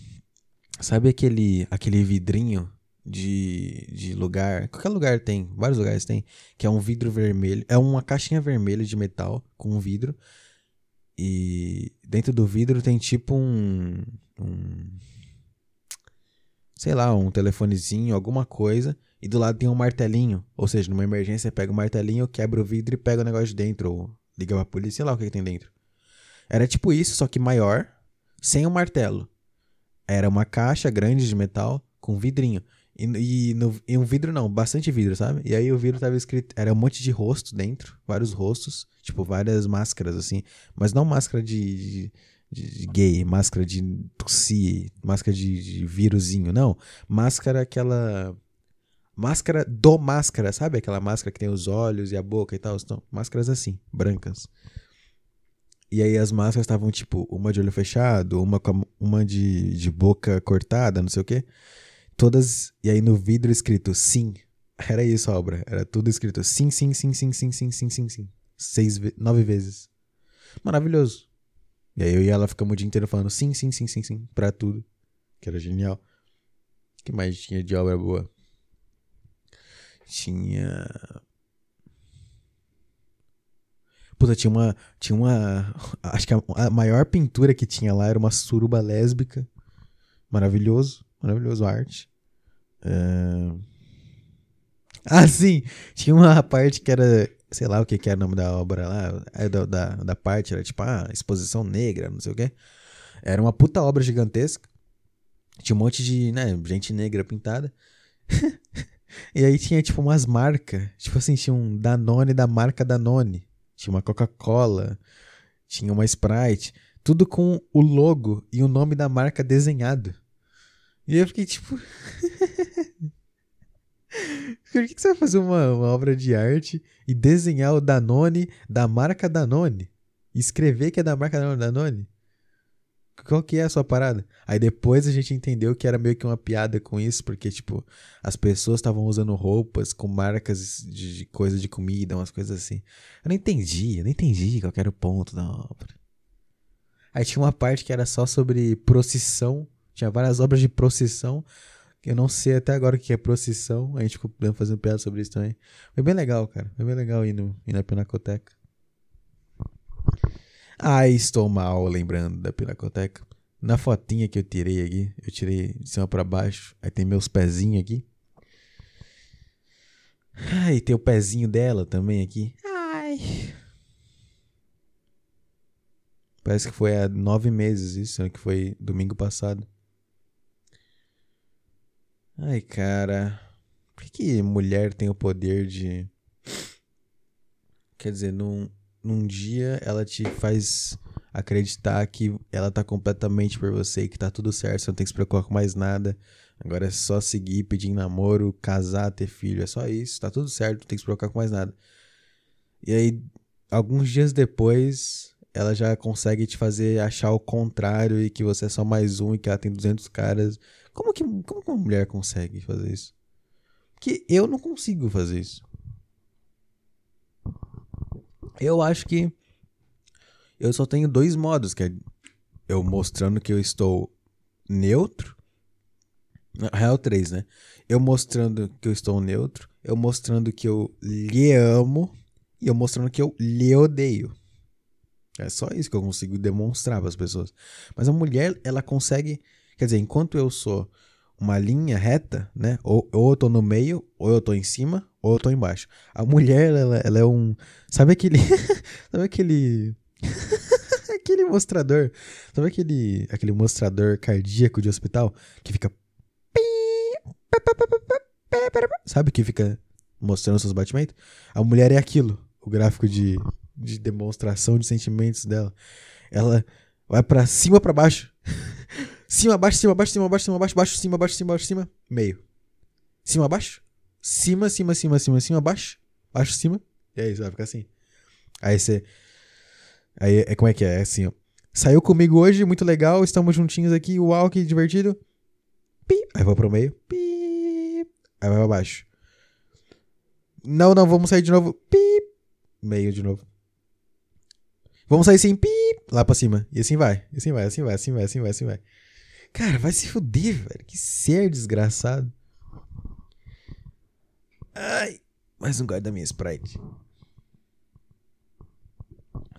Sabe aquele, aquele vidrinho de, de lugar. Qualquer lugar tem, vários lugares tem. Que é um vidro vermelho. É uma caixinha vermelha de metal com um vidro. E dentro do vidro tem tipo um. um sei lá, um telefonezinho, alguma coisa e do lado tem um martelinho. Ou seja, numa emergência pega o martelinho, quebra o vidro e pega o negócio de dentro. Ou liga pra polícia, sei lá o que, que tem dentro. Era tipo isso, só que maior, sem o martelo. Era uma caixa grande de metal com vidrinho. E, e, no, e, um vidro não, bastante vidro, sabe? E aí o vidro tava escrito, era um monte de rosto dentro, vários rostos, tipo várias máscaras assim, mas não máscara de, de, de gay, máscara de tossir, máscara de, de vírusinho, não, máscara aquela Máscara do máscara, sabe aquela máscara que tem os olhos e a boca e tal? Então, máscaras assim, brancas. E aí as máscaras estavam tipo, uma de olho fechado, uma, uma de, de boca cortada, não sei o quê. Todas. E aí no vidro escrito sim. Era isso a obra. Era tudo escrito sim, sim, sim, sim, sim, sim, sim, sim, sim. Seis, nove vezes. Maravilhoso. E aí eu e ela ficamos o dia inteiro falando sim, sim, sim, sim, sim, pra tudo. Que era genial. Que mais tinha de obra boa? Tinha. Puta, tinha uma. Tinha uma. Acho que a, a maior pintura que tinha lá era uma suruba lésbica. Maravilhoso. Maravilhoso arte. Uh... Ah, sim! Tinha uma parte que era. Sei lá o que, que era o nome da obra lá. É da, da, da parte, era tipo, ah, exposição negra, não sei o quê. Era uma puta obra gigantesca. Tinha um monte de, né, gente negra pintada. E aí tinha, tipo, umas marcas. Tipo assim, tinha um Danone da marca Danone. Tinha uma Coca-Cola. Tinha uma Sprite. Tudo com o logo e o nome da marca desenhado. E eu fiquei tipo. Por que, você vai fazer uma, uma obra de arte e desenhar o Danone da marca Danone? E escrever que é da marca Danone? Qual que é a sua parada? Aí depois a gente entendeu que era meio que uma piada com isso, porque, tipo, as pessoas estavam usando roupas com marcas de, de coisa de comida, umas coisas assim. Eu não entendi, eu não entendi qual era o ponto da obra. Aí tinha uma parte que era só sobre procissão, tinha várias obras de procissão, eu não sei até agora o que é procissão, a gente ficou fazendo piada sobre isso também. Foi bem legal, cara, foi bem legal ir, no, ir na Pinacoteca. Ai, estou mal lembrando da Pinacoteca. Na fotinha que eu tirei aqui, eu tirei de cima pra baixo. Aí tem meus pezinhos aqui. Ai, tem o pezinho dela também aqui. Ai. Parece que foi há nove meses isso, né, que foi domingo passado. Ai, cara. Por que, que mulher tem o poder de. Quer dizer, num, num dia ela te faz acreditar que ela tá completamente por você que tá tudo certo, você não tem que se preocupar com mais nada. Agora é só seguir, pedir namoro, casar, ter filho, é só isso, tá tudo certo, não tem que se preocupar com mais nada. E aí, alguns dias depois, ela já consegue te fazer achar o contrário e que você é só mais um e que ela tem 200 caras. Como que, como que uma mulher consegue fazer isso? Porque eu não consigo fazer isso. Eu acho que eu só tenho dois modos, que é eu mostrando que eu estou neutro. Na real, três, né? Eu mostrando que eu estou neutro, eu mostrando que eu lhe amo e eu mostrando que eu lhe odeio. É só isso que eu consigo demonstrar para as pessoas. Mas a mulher, ela consegue, quer dizer, enquanto eu sou uma linha reta, né? Ou, ou eu tô no meio, ou eu tô em cima, ou eu tô embaixo. A mulher, ela, ela é um. Sabe aquele. sabe aquele. aquele mostrador. Sabe aquele, aquele mostrador cardíaco de hospital que fica. Sabe que fica mostrando seus batimentos? A mulher é aquilo. O gráfico de, de demonstração de sentimentos dela. Ela vai para cima para baixo. cima, baixo, cima, baixo, cima, baixo, cima, baixo, baixo, cima, baixo, cima, baixo, cima, meio. Cima, baixo. Cima, cima, cima, cima, cima, baixo. Baixo, cima. E aí, você vai ficar assim. Aí você. Aí é como é que é? É assim, ó. Saiu comigo hoje, muito legal, estamos juntinhos aqui, uau, que divertido. Pi. Aí vai pro meio. Pi. Aí vai pra baixo. Não, não, vamos sair de novo. Pi. Meio de novo. Vamos sair assim, pi, lá pra cima. E assim vai, e assim vai, assim vai, assim vai, assim vai, assim vai. Cara, vai se fuder, velho. Que ser desgraçado. Ai, mais um guarda da minha Sprite.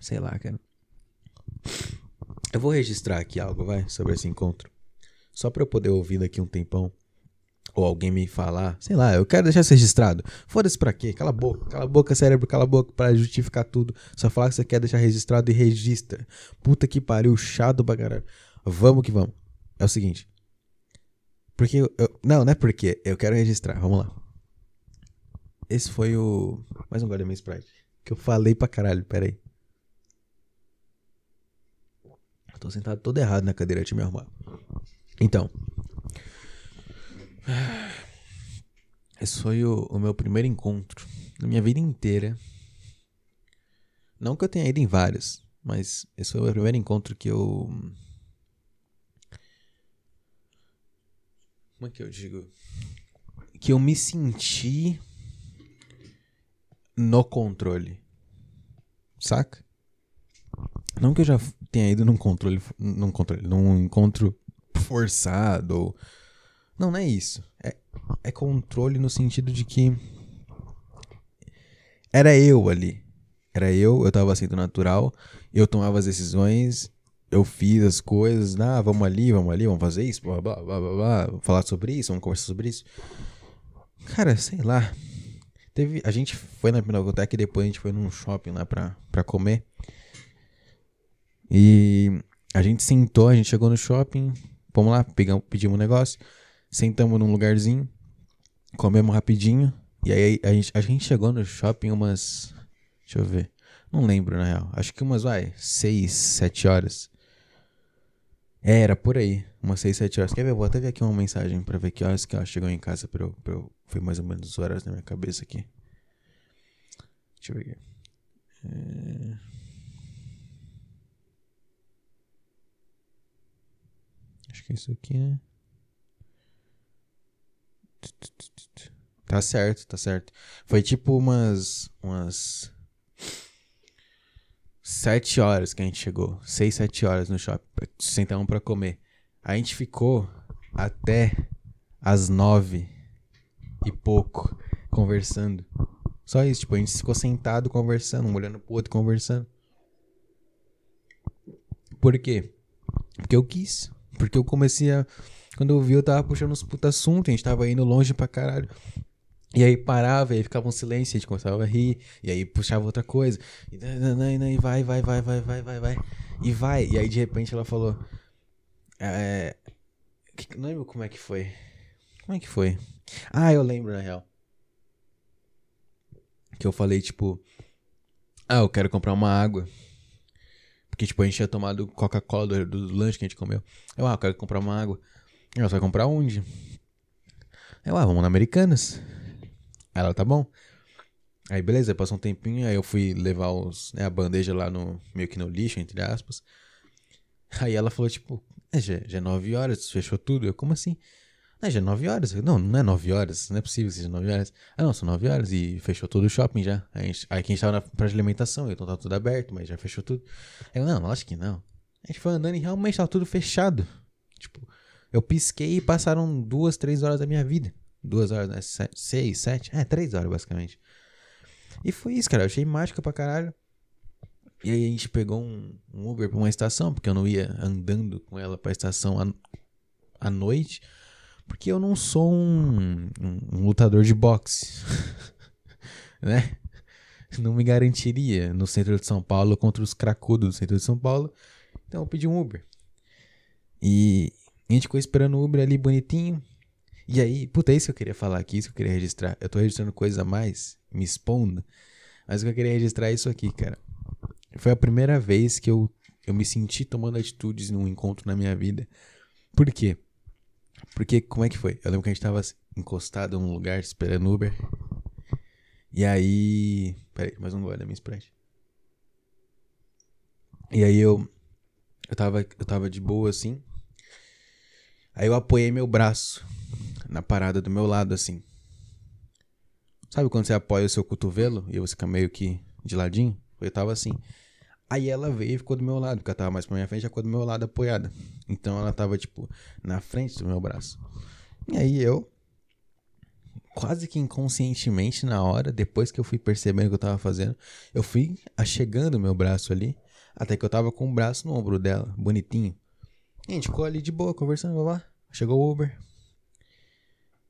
Sei lá, cara. Eu vou registrar aqui algo, vai, sobre esse encontro. Só pra eu poder ouvir daqui um tempão. Ou alguém me falar, sei lá, eu quero deixar isso registrado. Foda-se pra quê? Cala a boca, cala a boca, cérebro, cala a boca pra justificar tudo. Só falar que você quer deixar registrado e registra. Puta que pariu, chato pra caralho. Vamos que vamos. É o seguinte. Porque eu, eu, Não, não é porque. Eu quero registrar. Vamos lá. Esse foi o. Mais um guarda Sprite. Que eu falei pra caralho, pera aí. Eu tô sentado todo errado na cadeira de me arrumar. Então. Esse foi o, o meu primeiro encontro na minha vida inteira. Não que eu tenha ido em vários, mas esse foi o primeiro encontro que eu. Como é que eu digo? Que eu me senti no controle. Saca? Não que eu já tenha ido num controle, num controle, num encontro forçado ou não, não é isso. É, é controle no sentido de que era eu ali. Era eu, eu tava sendo natural, eu tomava as decisões, eu fiz as coisas, ah, vamos ali, vamos ali, vamos fazer isso, blá, blá, blá, blá, blá, falar sobre isso, vamos conversar sobre isso. Cara, sei lá. Teve, a gente foi na Pinacoteca e depois a gente foi num shopping lá pra, pra comer. E a gente sentou, a gente chegou no shopping, vamos lá, pegamos, pedimos um negócio, sentamos num lugarzinho, comemos rapidinho. E aí a gente, a gente chegou no shopping umas. Deixa eu ver. Não lembro, na real. Acho que umas, vai, 6, 7 horas. É, era por aí. Umas 6, 7 horas. Quer ver? Eu vou até ver aqui uma mensagem pra ver que horas que ela chegou em casa pra eu, pra eu. Foi mais ou menos os horas na minha cabeça aqui. Deixa eu ver aqui. É... Acho que é isso aqui, né? Tá certo, tá certo. Foi tipo umas. umas. Sete horas que a gente chegou. Seis, sete horas no shopping. Sentamos pra comer. A gente ficou até as nove e pouco conversando. Só isso, tipo, a gente ficou sentado conversando, um olhando pro outro conversando. Por quê? Porque eu quis. Porque eu comecei a. Quando eu vi, eu tava puxando uns puta assunto, a gente tava indo longe pra caralho. E aí parava, e aí ficava um silêncio, a gente começava a rir, e aí puxava outra coisa. E, e vai, vai, vai, vai, vai, vai, vai. E vai. E aí de repente ela falou. É. Não lembro como é que foi. Como é que foi? Ah, eu lembro, na real. Que eu falei, tipo. Ah, eu quero comprar uma água. Porque, tipo, a gente tinha tomado Coca-Cola do, do, lanche que a gente comeu. Eu, ah, eu quero comprar uma água. Você vai comprar onde? Eu, ah, vamos na Americanas. Ela, tá bom. Aí, beleza, passou um tempinho, aí eu fui levar os, né, a bandeja lá no, meio que no lixo, entre aspas. Aí ela falou, tipo, é, já, já é 9 horas, fechou tudo. Eu, como assim? Ah, já é 9 horas. Eu, não, não é 9 horas, não é possível que seja 9 horas. Ah, não, são 9 horas e fechou todo o shopping já. Aí, a gente, aí que a gente tava na praça de alimentação, então tava tudo aberto, mas já fechou tudo. Eu, não, acho que não. A gente foi andando e realmente tava tudo fechado. Tipo, eu pisquei e passaram duas, três horas da minha vida. Duas horas, né? Sete, seis, sete, é, três horas basicamente. E foi isso, cara. Eu achei mágica pra caralho. E aí a gente pegou um, um Uber pra uma estação, porque eu não ia andando com ela pra estação à, à noite. Porque eu não sou um, um, um lutador de boxe. né? Não me garantiria no centro de São Paulo contra os cracudos do centro de São Paulo. Então eu pedi um Uber. E a gente ficou esperando o Uber ali bonitinho. E aí, puta, é isso que eu queria falar aqui, isso que eu queria registrar. Eu tô registrando coisa a mais, me expondo. Mas o que eu queria registrar é isso aqui, cara. Foi a primeira vez que eu, eu me senti tomando atitudes num encontro na minha vida. Por quê? Porque, como é que foi? Eu lembro que a gente tava encostado num lugar esperando Uber. E aí. Peraí, mais um gole da minha Sprite. E aí eu. Eu tava, eu tava de boa assim. Aí eu apoiei meu braço na parada do meu lado assim. Sabe quando você apoia o seu cotovelo e você fica meio que de ladinho? Eu tava assim. Aí ela veio e ficou do meu lado, porque ela tava mais pra minha frente, já ficou do meu lado apoiada. Então ela tava, tipo, na frente do meu braço. E aí eu, quase que inconscientemente na hora, depois que eu fui percebendo o que eu tava fazendo, eu fui achegando o meu braço ali, até que eu tava com o braço no ombro dela, bonitinho. E a gente ficou ali de boa, conversando, babá. Chegou o Uber.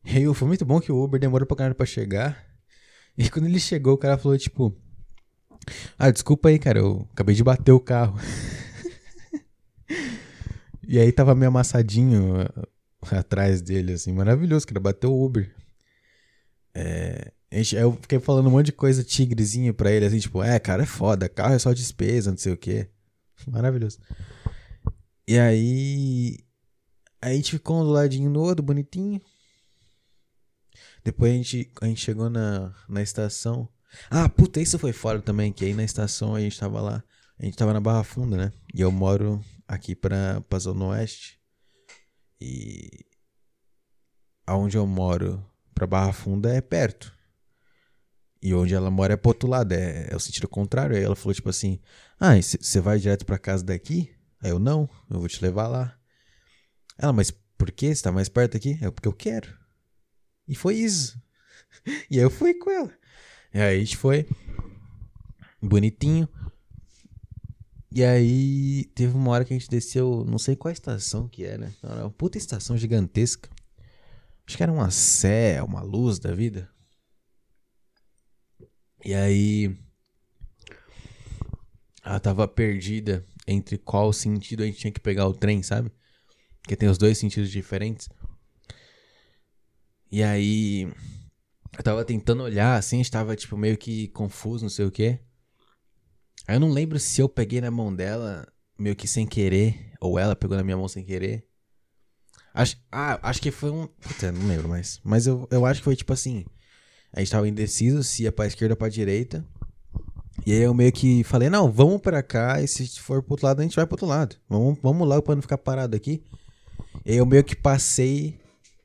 E foi muito bom que o Uber demorou pra caralho pra chegar. E quando ele chegou, o cara falou, tipo, ah, desculpa aí, cara, eu acabei de bater o carro. e aí tava meio amassadinho uh, atrás dele, assim, maravilhoso, cara, bateu o Uber. É, eu fiquei falando um monte de coisa tigrezinho pra ele, assim, tipo, é, cara, é foda, carro é só despesa, não sei o quê. Maravilhoso. E aí. Aí a gente ficou do ladinho no outro, bonitinho. Depois a gente, a gente chegou na, na estação. Ah, puta, isso foi fora também, que aí na estação a gente tava lá. A gente tava na Barra Funda, né? E eu moro aqui pra, pra Zona Oeste. E. Aonde eu moro pra Barra Funda é perto. E onde ela mora é pro outro lado, é, é o sentido contrário. Aí ela falou, tipo assim: Ah, você vai direto pra casa daqui? Aí eu, não, eu vou te levar lá. Ela, mas por que? Você tá mais perto aqui? É porque eu quero. E foi isso. E aí eu fui com ela. E aí a gente foi. Bonitinho. E aí teve uma hora que a gente desceu, não sei qual estação que era. Era uma puta estação gigantesca. Acho que era uma sé, uma luz da vida. E aí ela tava perdida entre qual sentido a gente tinha que pegar o trem, sabe? Porque tem os dois sentidos diferentes. E aí eu tava tentando olhar, assim, estava, tipo, meio que confuso, não sei o quê. Aí eu não lembro se eu peguei na mão dela, meio que sem querer, ou ela pegou na minha mão sem querer. Acho, ah, acho que foi um. Puta, não lembro mais. Mas eu, eu acho que foi tipo assim. A gente tava indeciso se ia pra esquerda ou pra direita. E aí eu meio que falei, não, vamos pra cá, e se for pro outro lado, a gente vai pro outro lado. Vamos, vamos logo pra não ficar parado aqui. E aí eu meio que passei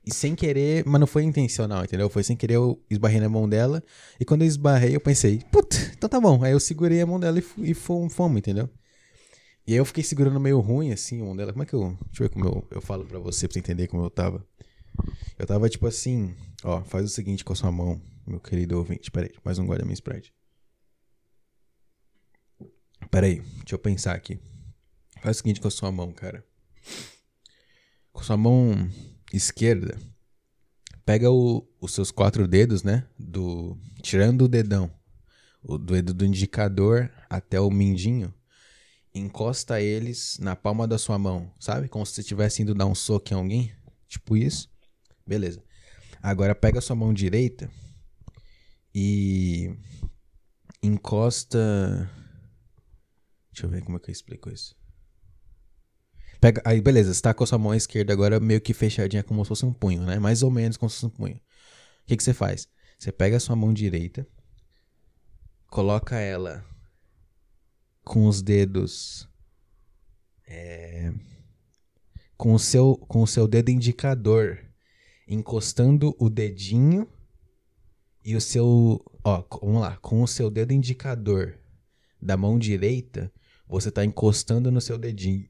e sem querer, mas não foi intencional, entendeu? Foi sem querer, eu esbarrei na mão dela. E quando eu esbarrei, eu pensei, puta, então tá bom. Aí eu segurei a mão dela e, fomos, entendeu? E aí eu fiquei segurando meio ruim, assim, a mão dela. Como é que eu. Deixa eu ver como eu, eu falo pra você, pra você entender como eu tava. Eu tava tipo assim, ó, faz o seguinte com a sua mão, meu querido ouvinte. Pera aí, mais um gole da minha Sprite. Pera aí, deixa eu pensar aqui. Faz o seguinte com a sua mão, cara. Com sua mão esquerda, pega o, os seus quatro dedos, né? Do, tirando o dedão, o dedo do indicador até o mindinho, encosta eles na palma da sua mão, sabe? Como se você estivesse indo dar um soco em alguém. Tipo isso. Beleza. Agora pega a sua mão direita e encosta. Deixa eu ver como é que eu explico isso. Pega, aí beleza, você tá com a sua mão esquerda agora meio que fechadinha como se fosse um punho, né? Mais ou menos como se fosse um punho. O que, que você faz? Você pega a sua mão direita, coloca ela com os dedos. É, com, o seu, com o seu dedo indicador encostando o dedinho e o seu. Ó, vamos lá. Com o seu dedo indicador da mão direita, você está encostando no seu dedinho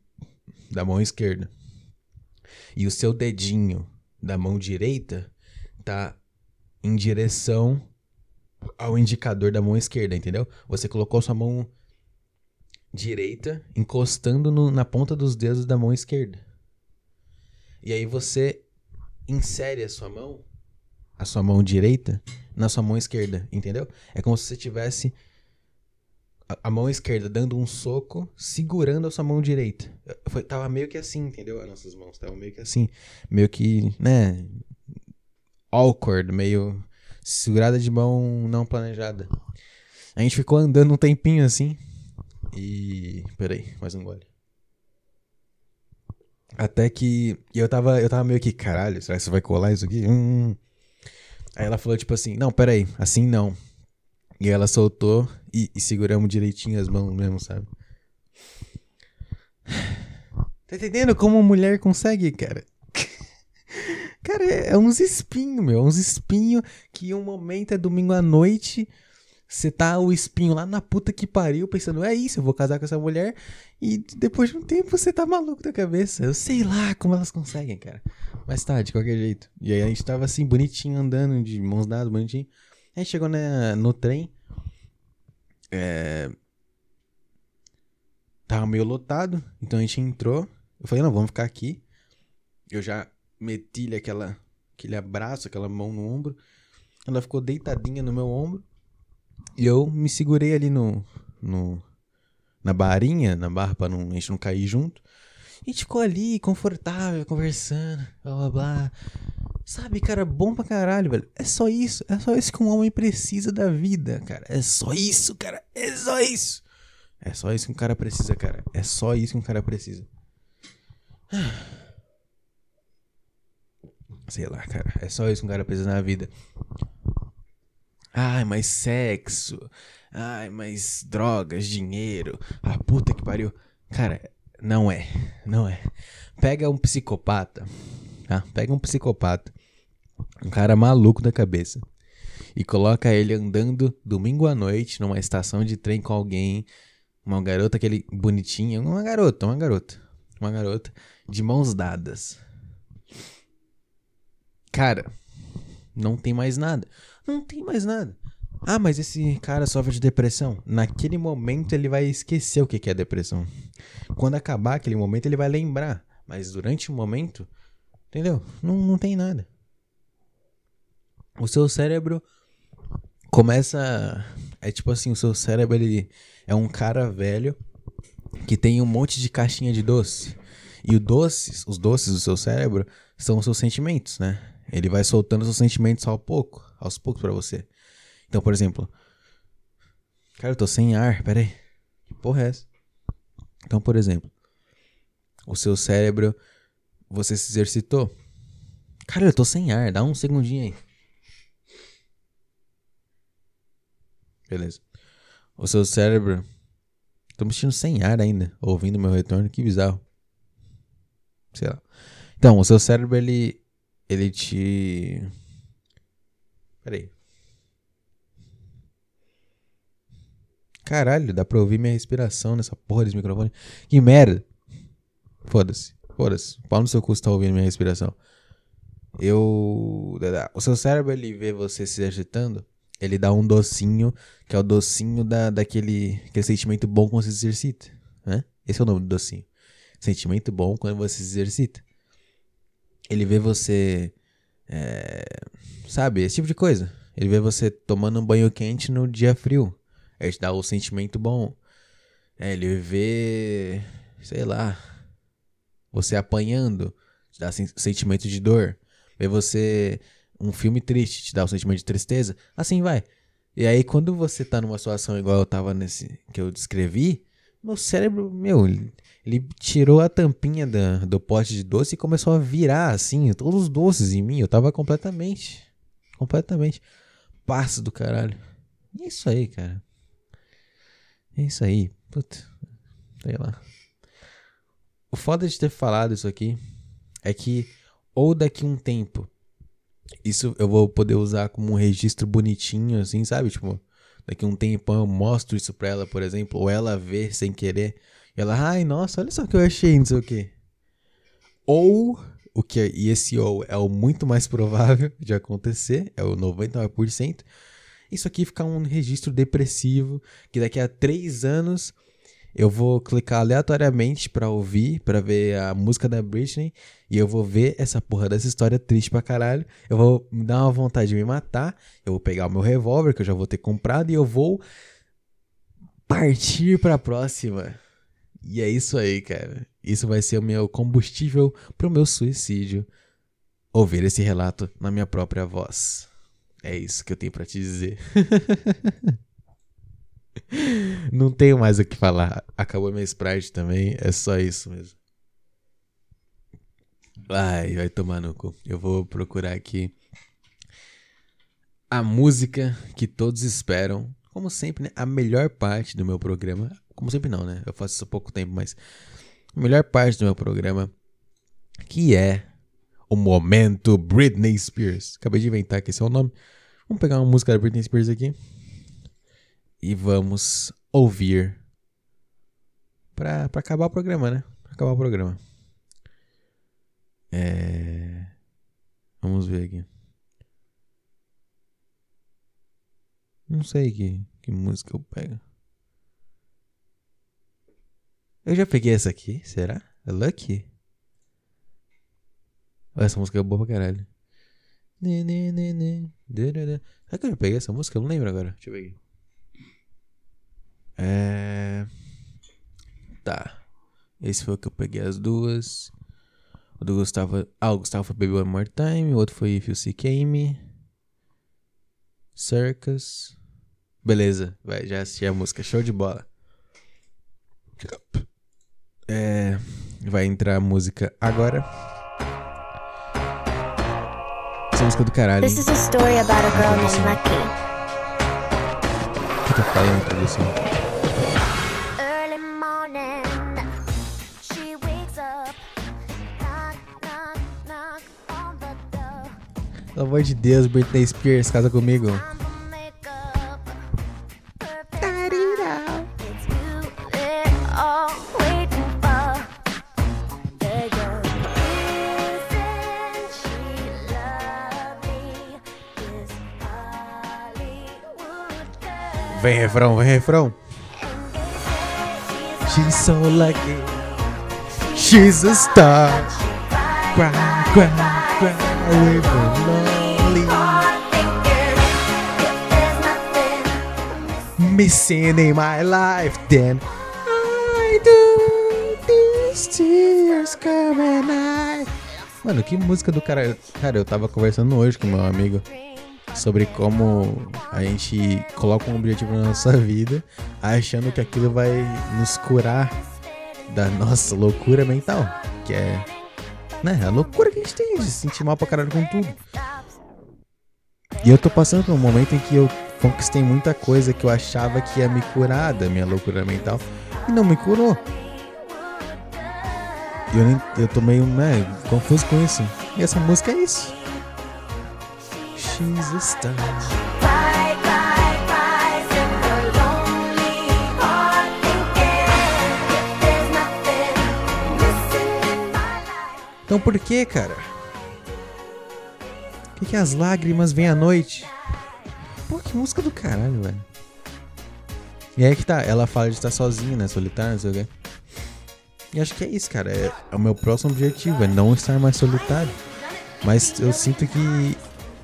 da mão esquerda. E o seu dedinho da mão direita tá em direção ao indicador da mão esquerda, entendeu? Você colocou sua mão direita encostando no, na ponta dos dedos da mão esquerda. E aí você insere a sua mão, a sua mão direita, na sua mão esquerda, entendeu? É como se você tivesse a, mão esquerda dando um soco, segurando a sua mão direita. Foi, tava meio que assim, entendeu? As nossas mãos estavam meio que assim, meio que, né, awkward, meio segurada de mão não planejada. A gente ficou andando um tempinho assim. E. Peraí, mais um gole. Até que. E eu tava, eu tava meio que, caralho, será que você vai colar isso aqui? Hum. Aí ela falou, tipo assim, não, peraí, assim não. E ela soltou e, e seguramos direitinho as mãos mesmo, sabe? Tá entendendo como mulher consegue, cara? cara, é, é uns espinhos, meu. É uns espinhos que um momento é domingo à noite você tá o espinho lá na puta que pariu, pensando, é isso, eu vou casar com essa mulher. E depois de um tempo você tá maluco da cabeça. Eu sei lá como elas conseguem, cara. Mas tá, de qualquer jeito. E aí a gente tava assim, bonitinho, andando, de mãos dadas, bonitinho. A gente chegou né, no trem. É... Tava meio lotado, então a gente entrou. Eu falei, não, vamos ficar aqui. Eu já meti-lhe aquela, aquele abraço, aquela mão no ombro. Ela ficou deitadinha no meu ombro. E eu me segurei ali no, no na barinha, na barra pra não, a gente não cair junto. E a gente ficou ali, confortável, conversando, blá blá blá. Sabe, cara, bom pra caralho, velho. É só isso, é só isso que um homem precisa da vida, cara. É só isso, cara. É só isso. É só isso que um cara precisa, cara. É só isso que um cara precisa. Sei lá, cara. É só isso que um cara precisa na vida. Ai, mas sexo. Ai, mas drogas, dinheiro. Ah, puta que pariu. Cara, não é. Não é. Pega um psicopata. Tá? Pega um psicopata. Um cara maluco da cabeça. E coloca ele andando domingo à noite numa estação de trem com alguém. Uma garota, aquele bonitinha. Uma garota, uma garota. Uma garota. De mãos dadas. Cara, não tem mais nada. Não tem mais nada. Ah, mas esse cara sofre de depressão. Naquele momento ele vai esquecer o que é depressão. Quando acabar aquele momento ele vai lembrar. Mas durante o momento, entendeu? Não, não tem nada. O seu cérebro começa. É tipo assim: o seu cérebro ele é um cara velho que tem um monte de caixinha de doce. E o doces, os doces do seu cérebro são os seus sentimentos, né? Ele vai soltando seus sentimentos ao pouco aos poucos para você. Então, por exemplo, cara, eu tô sem ar, peraí. Que porra é essa? Então, por exemplo, o seu cérebro, você se exercitou. Cara, eu tô sem ar, dá um segundinho aí. Beleza. O seu cérebro. Tô me sentindo sem ar ainda, ouvindo meu retorno, que bizarro. Sei lá. Então, o seu cérebro, ele. Ele te Peraí. Caralho, dá pra ouvir minha respiração nessa porra desse microfone. Que merda. Foda-se. Foda-se. Pau no seu cu tá ouvindo minha respiração. Eu. O seu cérebro, ele vê você se exercitando. Ele dá um docinho, que é o docinho da, daquele aquele sentimento bom quando você se exercita. Né? Esse é o nome do docinho. sentimento bom quando você se exercita. Ele vê você. É, sabe, esse tipo de coisa. Ele vê você tomando um banho quente no dia frio. Aí te dá o sentimento bom. É, ele vê. Sei lá. Você apanhando. Te dá sentimento de dor. Vê você. Um filme triste, te dá o sentimento de tristeza. Assim vai. E aí, quando você tá numa situação igual eu tava nesse. que eu descrevi, meu cérebro, meu, ele, tirou a tampinha da, do pote de doce e começou a virar assim, todos os doces em mim. Eu tava completamente. Completamente. Passo do caralho. É isso aí, cara. É isso aí. Puta. Sei lá. O foda de ter falado isso aqui é que, ou daqui um tempo, isso eu vou poder usar como um registro bonitinho, assim, sabe? Tipo, daqui um tempão eu mostro isso pra ela, por exemplo, ou ela ver sem querer. E ela, ai, nossa, olha só o que eu achei, não sei o quê. Ou, o que é, e esse ou é o muito mais provável de acontecer, é o 99%, isso aqui ficar um registro depressivo, que daqui a três anos eu vou clicar aleatoriamente para ouvir, para ver a música da Britney, e eu vou ver essa porra dessa história triste pra caralho. Eu vou me dar uma vontade de me matar, eu vou pegar o meu revólver que eu já vou ter comprado e eu vou partir pra próxima. E é isso aí, cara. Isso vai ser o meu combustível pro meu suicídio. Ouvir esse relato na minha própria voz. É isso que eu tenho para te dizer. Não tenho mais o que falar. Acabou minha Sprite também. É só isso mesmo. Ai, vai tomar no cu. Eu vou procurar aqui a música que todos esperam. Como sempre, né? A melhor parte do meu programa. Como sempre, não, né? Eu faço isso há pouco tempo, mas. A melhor parte do meu programa. Que é o momento Britney Spears. Acabei de inventar que esse é o nome. Vamos pegar uma música da Britney Spears aqui e vamos ouvir pra acabar o programa, né? Pra acabar o programa. É... Vamos ver aqui. Não sei que, que música eu pego. Eu já peguei essa aqui, será? É Lucky? Essa música é boa pra caralho. Será que eu já peguei essa música? Eu não lembro agora. Deixa eu ver aqui. É. Tá. Esse foi o que eu peguei as duas. O do Gustavo. Ah, o Gustavo foi Baby One More Time. O outro foi If You See Came. Circus. Beleza, vai, já assisti a música. Show de bola. É. Vai entrar a música agora. Essa música do caralho. This is a story about a girl named Lucky. O que eu falei na introdução? Pelo amor de Deus, Britney Spears, casa comigo. Vem refrão, vem refrão. She's so lucky. She's a star. Cry, cry, cry, missing in my life, then I do these tears come and I. Mano, que música do cara. Cara, eu tava conversando hoje com meu amigo sobre como a gente coloca um objetivo na nossa vida achando que aquilo vai nos curar da nossa loucura mental, que é né, a loucura que a gente tem de se sentir mal pra caralho com tudo. E eu tô passando por um momento em que eu conquistei muita coisa que eu achava que ia me curar da minha loucura mental e não me curou. Eu, nem, eu tô meio né, confuso com isso. E essa música é isso. She's a star. Então por que, cara? Por que, que as lágrimas vêm à noite? Pô, que música do caralho, velho. E aí que tá, ela fala de estar sozinha, né? Solitária, não sei o quê. E acho que é isso, cara. É, é o meu próximo objetivo, é não estar mais solitário. Mas eu sinto que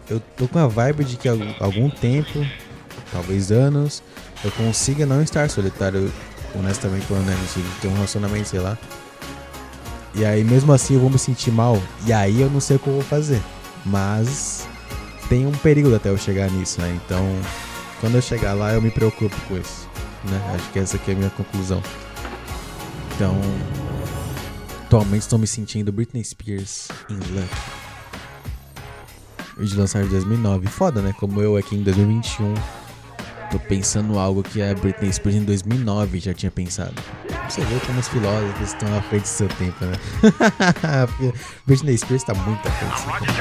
eu tô com a vibe de que algum tempo, talvez anos, eu consiga não estar solitário, honestamente falando, né? Ter um relacionamento, sei lá. E aí, mesmo assim, eu vou me sentir mal. E aí, eu não sei o que eu vou fazer. Mas tem um perigo até eu chegar nisso, né? Então, quando eu chegar lá, eu me preocupo com isso. Né? Acho que essa aqui é a minha conclusão. Então, atualmente estou me sentindo Britney Spears in Luck. De lançar em 2009. Foda, né? Como eu aqui em 2021 tô pensando algo que a Britney Spears em 2009 já tinha pensado. Você vê como os filósofos estão à frente do seu tempo, né? Britney Spears tá muito à frente do seu tempo.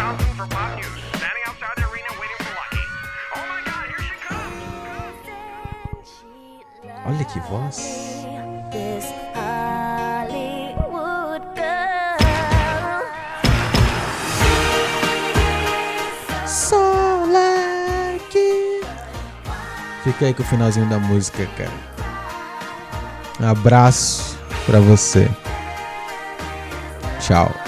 Olha que voz. Fica aí com o finalzinho da música, cara. Um abraço pra você. Tchau.